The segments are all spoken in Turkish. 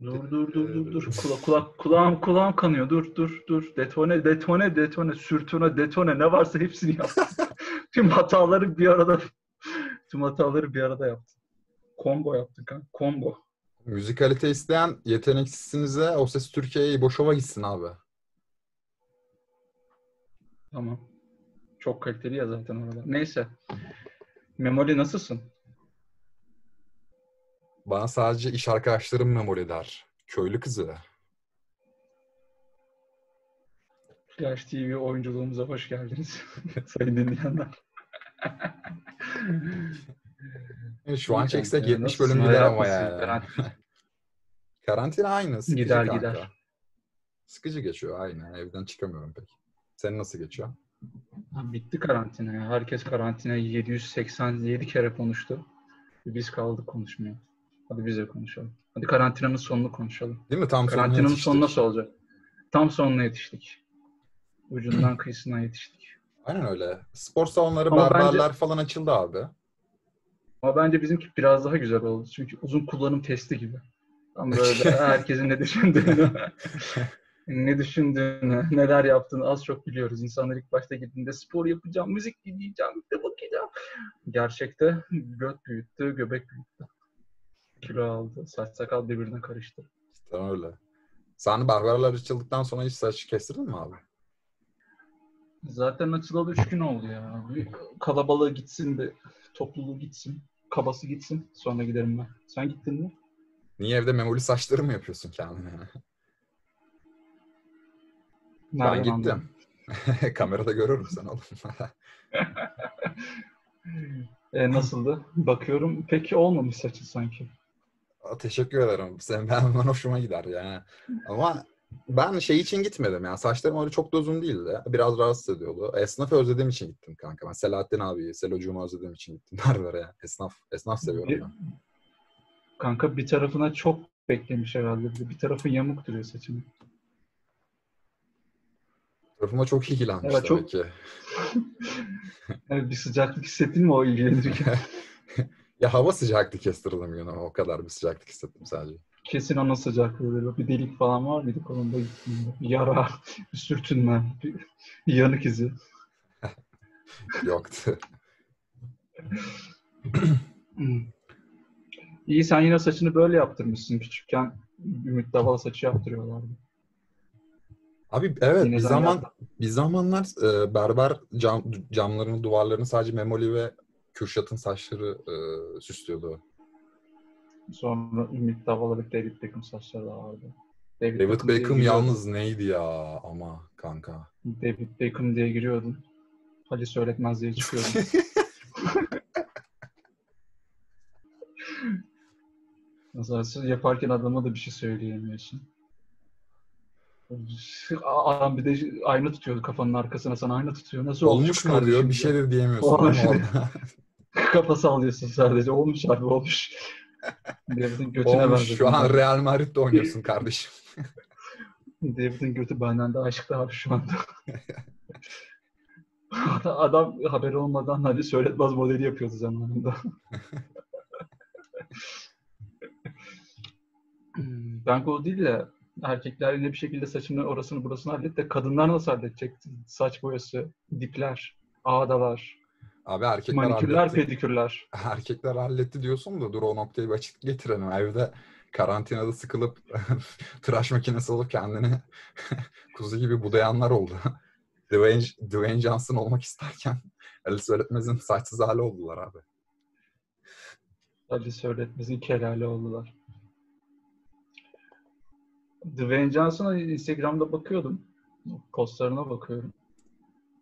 Dur dur dur dur dur. Kulak kulak kulağım kulağım kanıyor. Dur dur dur. Detone detone detone sürtüne detone ne varsa hepsini yaptım. tüm hataları bir arada tüm hataları bir arada yaptım. Combo yaptık ha. Combo. Müzikalite isteyen yeteneksizinize O Ses Türkiye'ye boşova gitsin abi. Tamam. Çok kaliteli ya zaten orada. Neyse. Memoli nasılsın? Bana sadece iş arkadaşlarım memoli der. Köylü kızı. Flash TV oyunculuğumuza hoş geldiniz. Sayın dinleyenler. Şu an çeksek kanka ya, 70 nasılsın? bölüm gider ama nasıl? ya. Karantina. Karantina aynı. Sıkıcı Gider, kanka. gider. Sıkıcı geçiyor aynı. Evden çıkamıyorum pek. Senin nasıl geçiyor? Bitti karantina ya. Herkes karantinayı 787 kere konuştu. Biz kaldık konuşmaya. Hadi biz de konuşalım. Hadi karantinanın sonunu konuşalım. Değil mi? Tam Karantinanın sonu nasıl olacak? Tam sonuna yetiştik. Ucundan kıyısına yetiştik. Aynen öyle. Spor salonları, Ama berberler bence- falan açıldı abi. Ama bence bizimki biraz daha güzel oldu. Çünkü uzun kullanım testi gibi. Tam böyle herkesin ne düşündüğünü, ne düşündüğünü, neler yaptığını az çok biliyoruz. İnsanlar ilk başta gittiğinde spor yapacağım, müzik dinleyeceğim, bir de bakacağım. Gerçekte göt büyüttü, göbek büyüttü. Kilo aldı, saç sakal birbirine karıştı. İşte öyle. Sen berberler açıldıktan sonra hiç saç kestirdin mi abi? Zaten açılalı üç gün oldu ya. Bir kalabalığı gitsin de topluluğu gitsin, kabası gitsin. Sonra giderim ben. Sen gittin mi? Niye evde memoli saçları mı yapıyorsun kendine? ben Nereden gittim. Kamerada görürüm sen oğlum. E, nasıldı? Bakıyorum pek olmamış saçı sanki. Teşekkür ederim. Sen ben hemen hoşuma gider yani. Ama ben şey için gitmedim yani. Saçlarım öyle çok da uzun değildi. Biraz rahatsız ediyordu. Esnafı özlediğim için gittim kanka. Ben Selahattin abiyi, Selocuğumu özlediğim için gittim berbere ya. Esnaf, esnaf seviyorum ben. Kanka bir tarafına çok beklemiş herhalde. Bir de Bir tarafı yamuk duruyor saçının. Tarafıma çok ilgilenmiş Evet, demek çok- ki. Yani bir sıcaklık hissettin mi o ilgilenirken? Ya hava sıcaktı kestirdim yine. O kadar bir sıcaklık hissettim sadece. Kesin onun sıcaklığıdır. Bir delik falan var mıydı kolunda gittiğinde? Bir yara, bir sürtünme, bir yanık izi. Yoktu. İyi sen yine saçını böyle yaptırmışsın. Küçükken Ümit Davala saçı yaptırıyorlardı. Abi evet bir zaman bir zamanlar e, berber cam, camlarını duvarlarını sadece Memoli ve Kürşat'ın saçları e, süslüyordu. Sonra Ümit Davala ve David Beckham saçları da vardı. David diye Beckham giriyordun. yalnız neydi ya ama kanka. David Beckham diye giriyordun. Halis öğretmez diye çıkıyordun. Mesela yaparken adama da bir şey söyleyemiyorsun. Adam bir de ayna tutuyordu kafanın arkasına sana ayna tutuyor. Nasıl Olmuş mu diyor bir şey de diyemiyorsun Olmuş. Kafa sallıyorsun sadece. Olmuş abi olmuş. David'in götüne Olmuş şu an ben. Real Madrid'de oynuyorsun kardeşim. David'in götü benden daha aşıklı abi şu anda. Adam haberi olmadan hadi söyletmez modeli yapıyordu zamanında. ben o değil de erkekler yine bir şekilde saçını orasını burasını hallet de kadınlar nasıl halledecek? Saç boyası, dipler, ağdalar, Abi erkekler manikürler, halletti. pedikürler. Erkekler halletti diyorsun da dur o noktayı bir açık getirelim. Evde karantinada sıkılıp tıraş makinesi alıp kendini kuzu gibi budayanlar oldu. Dwayne, Dwayne Johnson olmak isterken Alice Öğretmez'in saçsız hali oldular abi. Hadi söyletmesin kelale oldular. Dwayne Johnson'a Instagram'da bakıyordum. Postlarına bakıyorum.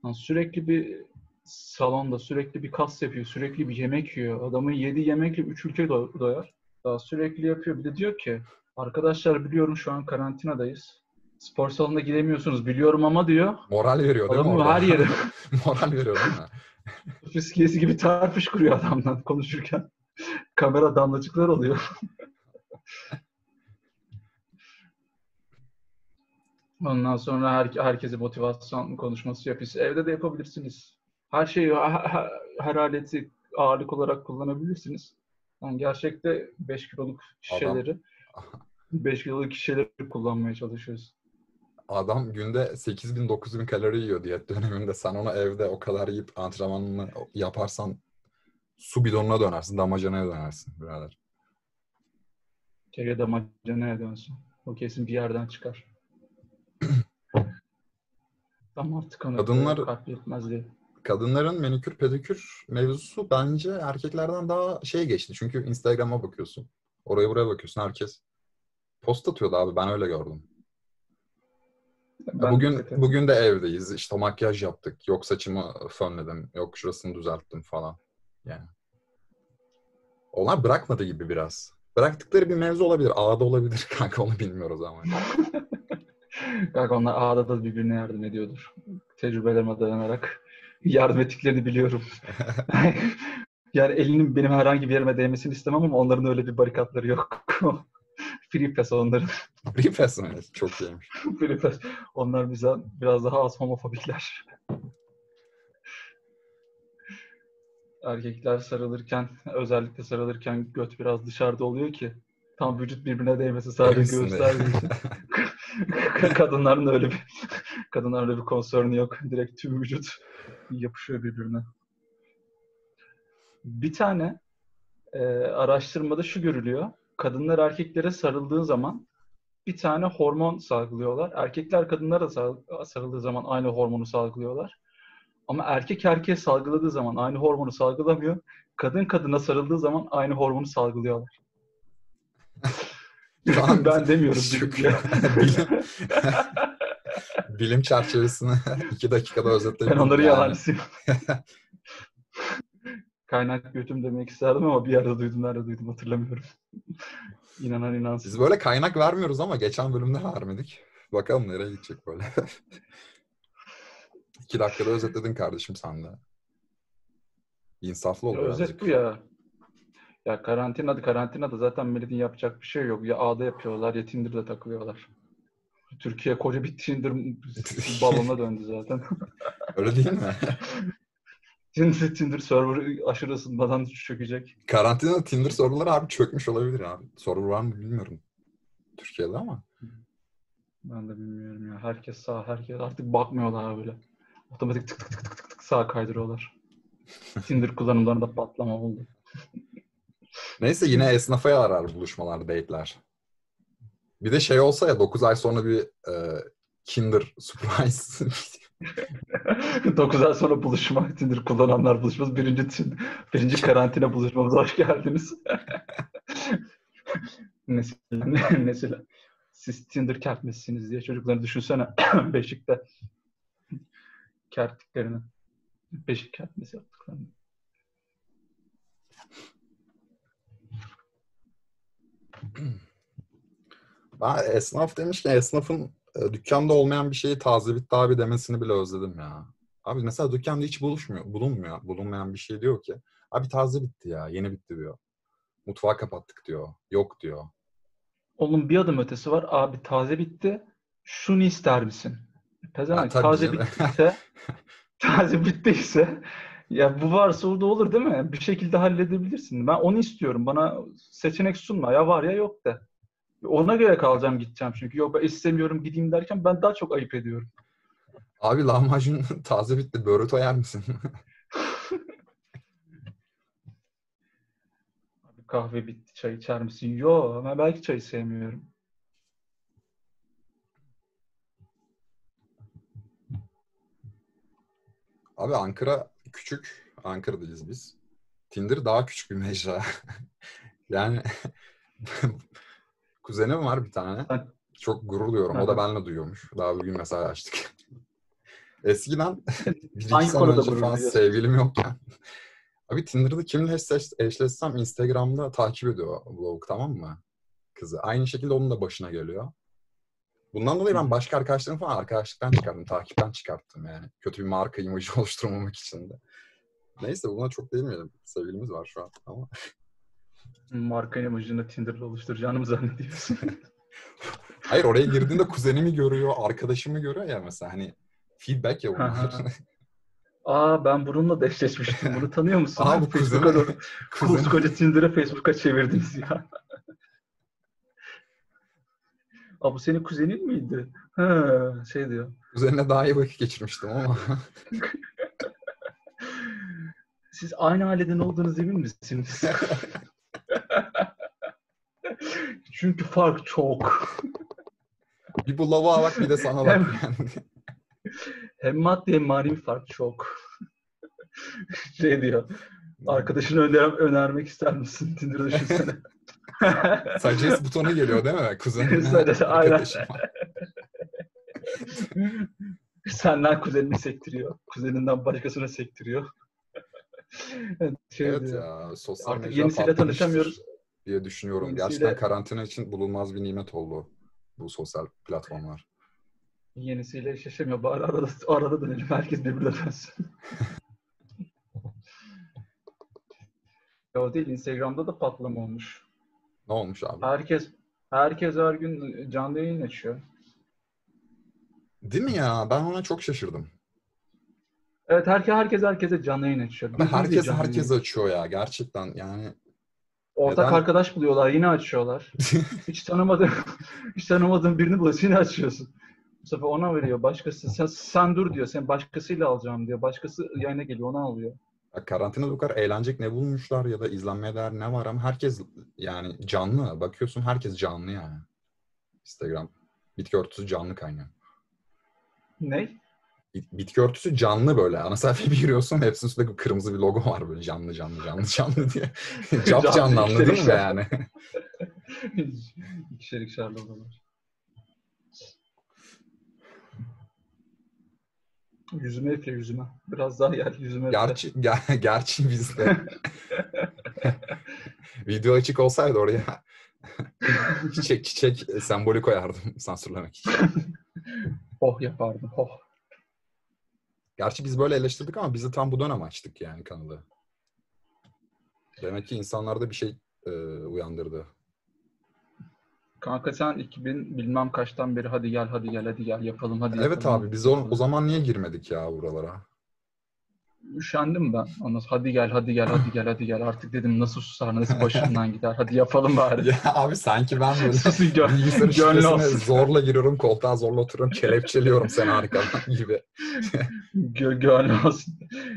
Lan sürekli bir salonda sürekli bir kas yapıyor. Sürekli bir yemek yiyor. Adamın yediği yemekle üç ülke do- doyar. Daha sürekli yapıyor. Bir de diyor ki arkadaşlar biliyorum şu an karantinadayız. Spor salonuna gidemiyorsunuz biliyorum ama diyor. Moral veriyor değil mi orada? her yere Moral veriyor değil mi? fiskiyesi gibi tarpış kuruyor adamdan konuşurken. Kamera damlacıklar oluyor. Ondan sonra her, herkese motivasyon konuşması yapıyoruz. Evde de yapabilirsiniz. her şeyi, her, her aleti ağırlık olarak kullanabilirsiniz. Yani gerçekte 5 kiloluk şişeleri, 5 kiloluk şişeleri kullanmaya çalışıyoruz. Adam günde 8000-9000 kalori yiyor diyet döneminde. Sen onu evde o kadar yiyip antrenmanını yaparsan su bidonuna dönersin, damacanaya dönersin birader. Kere damacanaya dönsün. O kesin bir yerden çıkar. Damar tıkanıklığı, Kadınlar- diye. Kadınların manikür pedikür mevzusu bence erkeklerden daha şey geçti. Çünkü Instagram'a bakıyorsun. Oraya buraya bakıyorsun. Herkes post atıyordu abi. Ben öyle gördüm. Ben bugün ettim. bugün de evdeyiz. İşte makyaj yaptık. Yok saçımı fönledim. Yok şurasını düzelttim falan. Yani. Onlar bırakmadı gibi biraz. Bıraktıkları bir mevzu olabilir. Ağda olabilir kanka onu bilmiyoruz ama. Kanka onlar ağda da birbirine yardım ediyordur. Tecrübelerime dayanarak yardım ettiklerini biliyorum. yani elinin benim herhangi bir yerime değmesini istemem ama onların öyle bir barikatları yok. Free pass onların. Free pass mi? Çok iyiymiş. Free pass. Onlar bize biraz daha az homofobikler. Erkekler sarılırken, özellikle sarılırken göt biraz dışarıda oluyor ki tam vücut birbirine değmesi sadece göğüsler. kadınların öyle bir kadınların öyle bir konsörnü yok. Direkt tüm vücut yapışıyor birbirine. Bir tane e, araştırmada şu görülüyor. Kadınlar erkeklere sarıldığı zaman bir tane hormon salgılıyorlar. Erkekler kadınlara sar- sarıldığı zaman aynı hormonu salgılıyorlar. Ama erkek erkeğe salgıladığı zaman aynı hormonu salgılamıyor. Kadın kadına sarıldığı zaman aynı hormonu salgılıyorlar. Tamam. ben demiyorum. Çok- bilim. bilim, çerçevesini iki dakikada özetledim. Ben onları Yani. yalancısıyım. Kaynak götüm demek isterdim ama bir yerde duydum, nerede duydum hatırlamıyorum. İnanan inansın. Biz böyle kaynak vermiyoruz ama geçen bölümde vermedik. Bakalım nereye gidecek böyle. İki dakikada özetledin kardeşim sen de. İnsaflı ol Özet birazcık. bu ya. Ya karantinada karantinada zaten milletin yapacak bir şey yok. Ya A'da yapıyorlar ya Tinder'da takılıyorlar. Türkiye koca bir Tinder balona döndü zaten. Öyle değil mi? Tinder, Tinder server aşırı ısınmadan çökecek. Karantinada Tinder soruları abi çökmüş olabilir abi. Soru var mı bilmiyorum. Türkiye'de ama. Ben de bilmiyorum ya. Herkes sağ, herkes artık bakmıyorlar böyle. Otomatik tık tık tık tık tık tık sağa kaydırıyorlar. Tinder kullanımlarında patlama oldu. Neyse yine esnafa yarar buluşmalar, date'ler. Bir de şey olsa ya 9 ay sonra bir e, Kinder surprise 9 ay sonra buluşma, Tinder kullananlar buluşması. Birinci, birinci karantina buluşmamıza hoş geldiniz. Mesela, mesela siz Tinder kertmesiniz diye çocukları düşünsene Beşik'te kerttiklerini. Beşik kertmesi yaptıklarını. Ben esnaf demişken esnafın e, dükkanda olmayan bir şeyi taze bitti abi demesini bile özledim ya. Abi mesela dükkanda hiç buluşmuyor, bulunmuyor, bulunmayan bir şey diyor ki. Abi taze bitti ya, yeni bitti diyor. Mutfağı kapattık diyor, yok diyor. Onun bir adım ötesi var. Abi taze bitti. Şunu ister misin? Pezevenk taze canım. bittiyse taze bittiyse ya bu varsa orada olur değil mi? Bir şekilde halledebilirsin. Ben onu istiyorum. Bana seçenek sunma. Ya var ya yok de. Ona göre kalacağım gideceğim çünkü. Yok ben istemiyorum gideyim derken ben daha çok ayıp ediyorum. Abi lahmacun taze bitti, börüto yer misin? Abi kahve bitti. Çay içer misin? Yok ama belki çayı sevmiyorum. Abi Ankara küçük. Ankara'dayız biz. Tinder daha küçük bir mecra. yani kuzenim var bir tane. Çok gurur duyuyorum. O da benimle duyuyormuş. Daha bugün mesaj açtık. Eskiden bir iki sene önce falan sevgilim yokken. Abi Tinder'da kimle eşleş, eşleşsem Instagram'da takip ediyor vlog tamam mı? Kızı. Aynı şekilde onun da başına geliyor. Bundan dolayı ben başka arkadaşlarım falan arkadaşlıktan çıkardım, takipten çıkarttım yani. Kötü bir marka imajı oluşturmamak için de. Neyse buna çok değinmeyelim. Sevgilimiz var şu an ama. Marka imajını Tinder'da oluşturacağını mı zannediyorsun? Hayır oraya girdiğinde kuzenimi görüyor, arkadaşımı görüyor ya mesela hani feedback ya bunlar. Aa ben bununla da eşleşmiştim. Bunu tanıyor musun? Aa, bu Facebook'a kuzeni- da- Kuzenim. Koskoca Tinder'ı Facebook'a çevirdiniz ya. Aa bu senin kuzenin miydi? Ha, şey diyor. Üzerine daha iyi vakit geçirmiştim ama. Siz aynı aileden olduğunuz emin misiniz? Çünkü fark çok. bir bu lavuğa bak bir de sana bak. Hem- Yani. Hem maddi hem manevi fark çok. şey diyor. Arkadaşını öner önermek ister misin? Tinder'ı düşünsene. Suggest butonu geliyor değil mi? Kuzenim. Aynen. Senden kuzenini sektiriyor. Kuzeninden başkasına sektiriyor. şey Evet diyor. ya sosyal Artık yenisiyle tanışamıyoruz. diye düşünüyorum. Yenisiyle- Gerçekten karantina için bulunmaz bir nimet oldu bu sosyal platformlar. Yenisiyle eşleşemiyor. Bari arada, arada dönelim. Herkes birbirine dönsün. O değil. Instagram'da da patlama olmuş. Ne olmuş abi? Herkes herkes her gün canlı yayın açıyor. Değil mi ya? Ben ona çok şaşırdım. Evet herkes herkes herkese canlı yayın açıyor. Ama herkes canlı herkes yayın. açıyor ya gerçekten yani. Ortak Neden? arkadaş buluyorlar yine açıyorlar. hiç tanımadığın hiç tanımadığın birini buluyorsun yine açıyorsun. Bu sefer ona veriyor. Başkası sen, sen dur diyor. Sen başkasıyla alacağım diyor. Başkası yayına geliyor ona alıyor. Karantinada bu kadar eğlenecek ne bulmuşlar ya da izlenmeye değer ne var ama herkes yani canlı. Bakıyorsun herkes canlı yani. Instagram. Bitki örtüsü canlı kaynıyor. Ne? Bit- Bitki örtüsü canlı böyle. Ana sayfaya bir giriyorsun hepsinin üstünde kırmızı bir logo var böyle canlı canlı canlı canlı diye. Cap Canlı, canlı anladın mı yani? İkişer ikişer logolar. Yüzüme üfle yüzüme. Biraz daha gel yüzüme üfle. Gerçi, ger- gerçi bizde video açık olsaydı oraya çiçek çiçek sembolü koyardım sansürlemek için. Oh yapardım. Oh. Gerçi biz böyle eleştirdik ama bizi tam bu dönem açtık yani kanalı. Demek ki insanlarda bir şey e, uyandırdı. Kanka sen 2000 bilmem kaçtan beri hadi gel hadi gel hadi gel yapalım hadi Evet yapalım. abi biz o, o zaman niye girmedik ya buralara? Üşendim ben. Ondan sonra hadi gel hadi gel hadi gel hadi gel. Artık dedim nasıl susar nasıl başımdan gider. Hadi yapalım bari. Ya abi sanki ben böyle Susun gö- bilgisayarın gönlü olsun. zorla giriyorum, koltuğa zorla oturuyorum, kelepçeliyorum seni arkadan gibi. Gö gönlü olsun.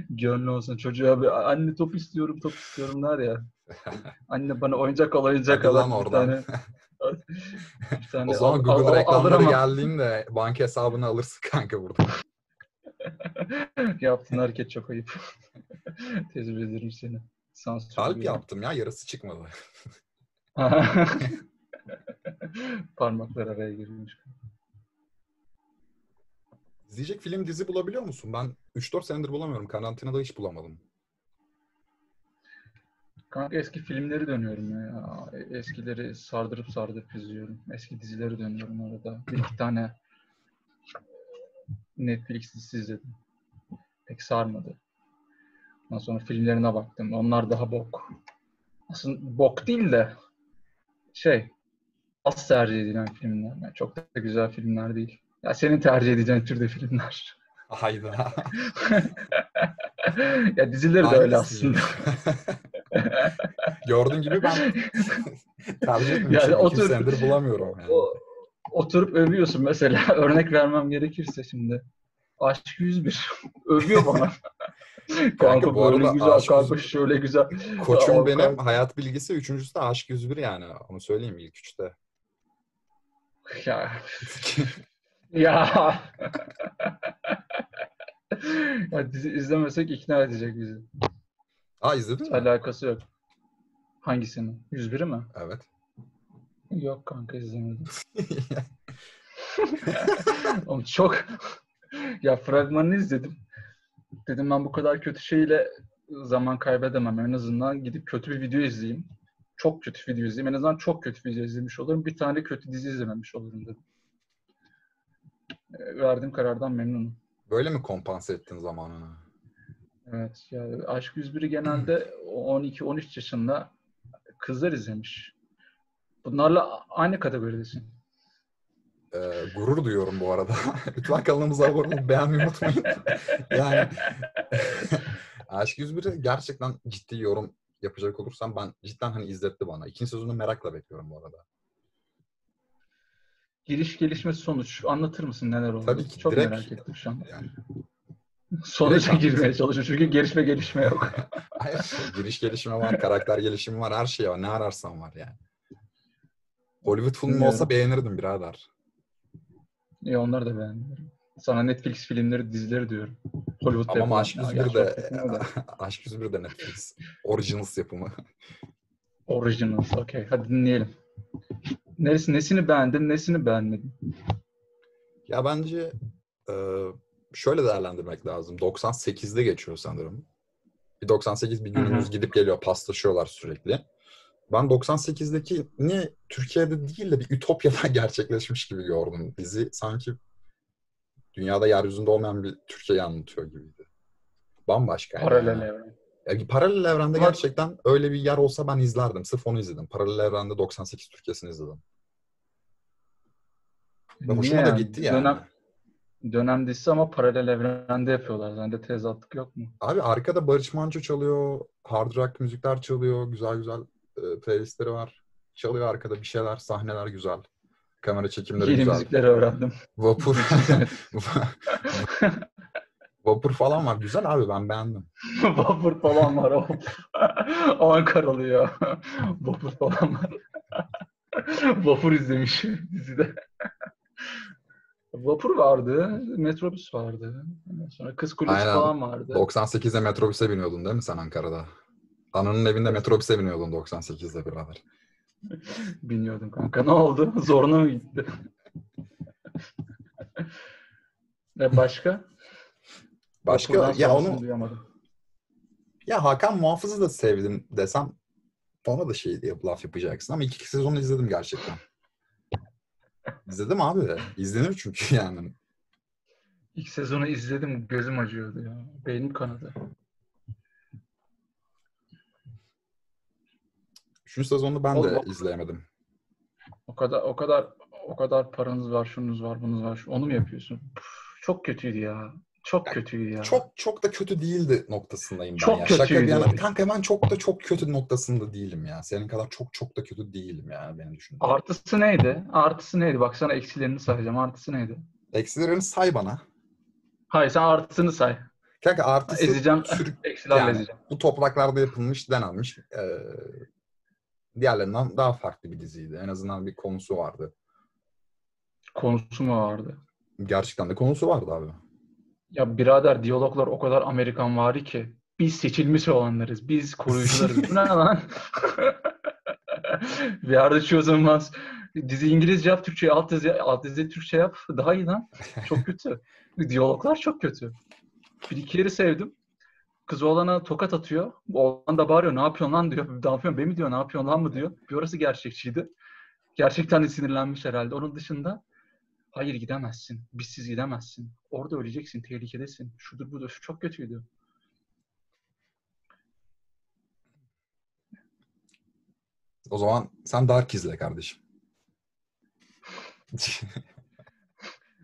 Gönlü olsun. Çocuğa bir anne top istiyorum top istiyorum der ya. Anne bana oyuncak al oyuncak al. Bir tane- tane O zaman al- Google al- reklamları alır geldiğinde banka hesabını alırsın kanka burada. Yaptığın hareket çok ayıp. Tezir ederim seni. Sansür Kalp yaptım ya yarısı çıkmadı. Parmaklar araya girmiş. İzleyecek film dizi bulabiliyor musun? Ben 3-4 senedir bulamıyorum. Karantinada hiç bulamadım. Kanka eski filmleri dönüyorum ya. Eskileri sardırıp sardırıp izliyorum. Eski dizileri dönüyorum arada. Bir iki tane Netflix dizisi izledim. Pek sarmadı. Ondan sonra filmlerine baktım. Onlar daha bok. Aslında bok değil de şey az tercih edilen filmler. Yani çok da güzel filmler değil. Ya senin tercih edeceğin türde filmler. Hayda. ya dizileri de öyle Hangisi? aslında. Gördüğün gibi ben tercih etmemişim. Yani otur- senedir bulamıyorum. Yani. O, oturup övüyorsun mesela. Örnek vermem gerekirse şimdi. Aşk 101. Övüyor bana. kanka, bu böyle güzel, Aşk kanka 101 şöyle güzel. Koçum Aa, benim kanka. hayat bilgisi. Üçüncüsü de Aşk 101 yani. Onu söyleyeyim ilk üçte. Ya. ya. ya dizi izlemesek ikna edecek bizi. Aa izledin mi? alakası yok. Hangisini? 101'i mi? Evet. Yok kanka izlemedim. Oğlum çok ya fragmanını izledim. Dedim ben bu kadar kötü şeyle zaman kaybedemem. En azından gidip kötü bir video izleyeyim. Çok kötü video izleyeyim. En azından çok kötü video izlemiş olurum. Bir tane kötü dizi izlememiş olurum dedim. E, Verdiğim karardan memnunum. Böyle mi kompanse ettin zamanını? Evet. Ya Aşk 101'i genelde 12-13 yaşında kızlar izlemiş. Bunlarla aynı kategoridesin. e, gurur duyuyorum bu arada. Lütfen kanalımıza abone olup beğenmeyi unutmayın. yani Aşk 101'i gerçekten ciddi yorum yapacak olursam ben cidden hani izletti bana. İkinci sezonu merakla bekliyorum bu arada. Giriş gelişme sonuç anlatır mısın neler oldu? Tabii ki, Çok direkt- merak ettim şu an. Yani Sonuca girmeye çalışıyorum çünkü gelişme gelişme yok. hayır, giriş gelişimi var, karakter gelişimi var, her şey var. Ne ararsan var yani. Hollywood filmi olsa beğenirdim birader. İyi onlar da beğendim. Sana Netflix filmleri, dizileri diyorum. Hollywood'da Ama Aşk Ya, 101 gerçi de. Aşk 101 de Netflix. Originals yapımı. Originals. Okey. Hadi dinleyelim. Neresi, nesini beğendin, nesini beğenmedin? Ya bence e, şöyle değerlendirmek lazım. 98'de geçiyor sanırım. Bir 98 bir günümüz gidip geliyor. Paslaşıyorlar sürekli. Ben 98'deki ne Türkiye'de değil de bir ütopyada gerçekleşmiş gibi gördüm. Dizi sanki dünyada yeryüzünde olmayan bir Türkiye'yi anlatıyor gibiydi. Bambaşka. yani. Paralel evren. Ya bir paralel evrende Ama- gerçekten öyle bir yer olsa ben izlerdim. Sırf onu izledim. Paralel evrende 98 Türkiye'sini izledim. Ve hoşuma Niye da yani? gitti yani. Dönem, dönem dizisi ama paralel evrende yapıyorlar. Sende tezatlık yok mu? Abi arkada Barış Manço çalıyor, hard rock müzikler çalıyor, güzel güzel e, playlistleri var. Çalıyor arkada bir şeyler, sahneler güzel. Kamera çekimleri Yeni güzel. müzikleri öğrendim. Vapur. Vapur falan var. Güzel abi ben beğendim. Vapur falan var. Of. Ankaralı ya. Vapur falan var. Vapur izlemiş dizide. Vapur vardı, metrobüs vardı. Ondan sonra Kız Kulesi Aynen. falan vardı. 98'de metrobüse biniyordun değil mi sen Ankara'da? Ananın evinde metrobüse biniyordun 98'de birader. Biniyordum kanka. Ne oldu? Zoruna mı gitti? Ve başka? Başka ya onu duyamadım. ya Hakan Muhafız'ı da sevdim desem ona da şey diye laf yapacaksın ama iki sezonu izledim gerçekten. İzledim abi. İzlenir çünkü yani. İlk sezonu izledim. Gözüm acıyordu ya. Beynim kanadı. Üçüncü sezonunu ben de o- izleyemedim. O kadar o kadar o kadar paranız var, şunuz var, bunuz var. Onu mu yapıyorsun? Çok kötüydü ya. Çok kötüydü ya. Çok çok da kötü değildi noktasındayım ben Çok ya. Şaka bir yana. Kanka ben çok da çok kötü noktasında değilim ya. Senin kadar çok çok da kötü değilim ya benim düşündüğüm. Artısı neydi? Artısı neydi? Bak sana eksilerini sayacağım. Artısı neydi? Eksilerini say bana. Hayır sen artısını say. Kanka artısı Ezeceğim. Türk, Eksilerle Yani. ezeceğim. bu topraklarda yapılmış, denenmiş. Ee, diğerlerinden daha farklı bir diziydi. En azından bir konusu vardı. Konusu mu vardı? Gerçekten de konusu vardı abi. Ya birader diyaloglar o kadar Amerikan vari ki. Biz seçilmiş olanlarız. Biz koruyucularız. Bu ne lan? We are the chosen ones. Dizi İngilizce yap, Türkçe alt dizi, alt dizi Türkçe yap. Daha iyi lan. Çok kötü. Diyaloglar çok kötü. Bir iki yeri sevdim. Kız oğlana tokat atıyor. Oğlan da bağırıyor. Ne yapıyorsun lan diyor. Ne yapıyorsun be mi diyor. Ne yapıyorsun lan mı diyor. Bir orası gerçekçiydi. Gerçekten de sinirlenmiş herhalde. Onun dışında hayır gidemezsin. Bizsiz gidemezsin. Orada öleceksin. Tehlikedesin. Şudur budur. Şu çok kötüydü. O zaman sen Dark izle kardeşim.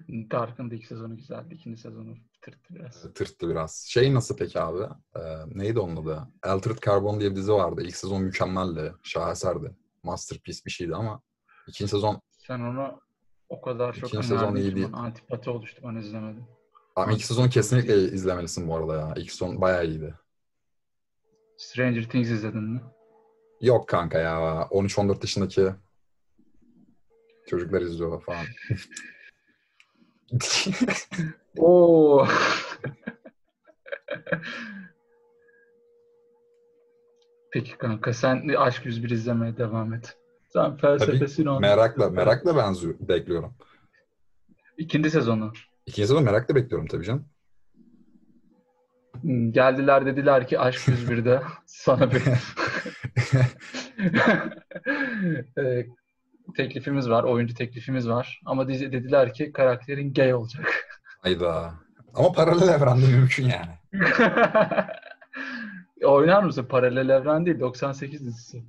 Dark'ın da ilk sezonu güzeldi. İkinci sezonu tırttı biraz. Tırttı biraz. Şey nasıl peki abi? Ee, neydi onun adı? Altered Carbon diye bir dizi vardı. İlk sezon mükemmeldi. Şaheserdi. Masterpiece bir şeydi ama ikinci sezon Sen onu o kadar çok İkinci sezon iyi değil. antipati oluştu. Ben izlemedim. Ama ilk sezonu kesinlikle izlemelisin bu arada ya. İlk sezon bayağı iyiydi. Stranger Things izledin mi? Yok kanka ya. 13-14 yaşındaki çocuklar izliyor falan. Oo. Peki kanka sen Aşk 101 izlemeye devam et. Sen felsefesini anlat. merakla, merakla benziyor, bekliyorum. İkinci sezonu. İkinci sezon merakla bekliyorum tabii canım. Hmm, Geldiler dediler ki Aşk 101'de sana bir Ee, teklifimiz var, oyuncu teklifimiz var. Ama dizi dediler ki karakterin gay olacak. Hayda. Ama paralel evrende mümkün yani. Oynar mısın? Paralel evren değil, 98 dizisi.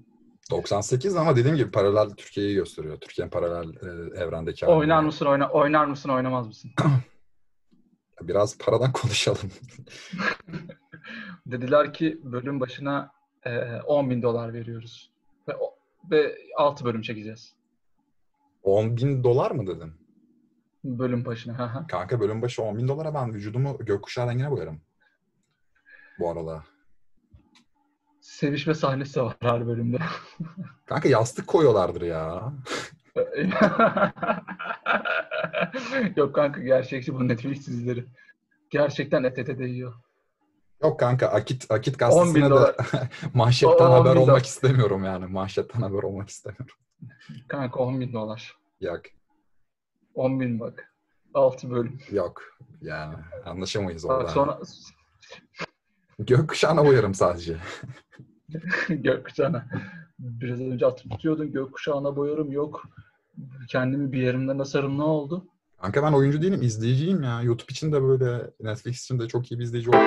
98 ama dediğim gibi paralel Türkiye'yi gösteriyor. Türkiye'nin paralel e, evrendeki halini. Oynar mısın oyna oynar mısın oynamaz mısın? Biraz paradan konuşalım. Dediler ki bölüm başına e, 10 bin dolar veriyoruz. Ve, ve 6 bölüm çekeceğiz. 10 bin dolar mı dedin? Bölüm başına. Kanka bölüm başı 10 bin dolara ben vücudumu gökkuşağı rengine boyarım. Bu arada. Sevişme sahnesi var her bölümde. Kanka yastık koyuyorlardır ya. Yok kanka gerçekçi bu Netflix dizileri. Gerçekten et ete değiyor. Yok kanka Akit Akit 10 bin gazetesine de manşetten O- haber olmak dolar. istemiyorum yani. Manşetten haber olmak istemiyorum. Kanka 10 bin dolar. Yok. 10 bin bak. 6 bölüm. Yok. Yani anlaşamayız orada. Sonra Gökkuşağına uyarım sadece. gökkuşağına. Biraz önce atıp tutuyordun. Gökkuşağına boyarım yok. Kendimi bir yerimden asarım ne oldu? Kanka ben oyuncu değilim. izleyiciyim ya. YouTube için de böyle Netflix için de çok iyi bir izleyici oldum.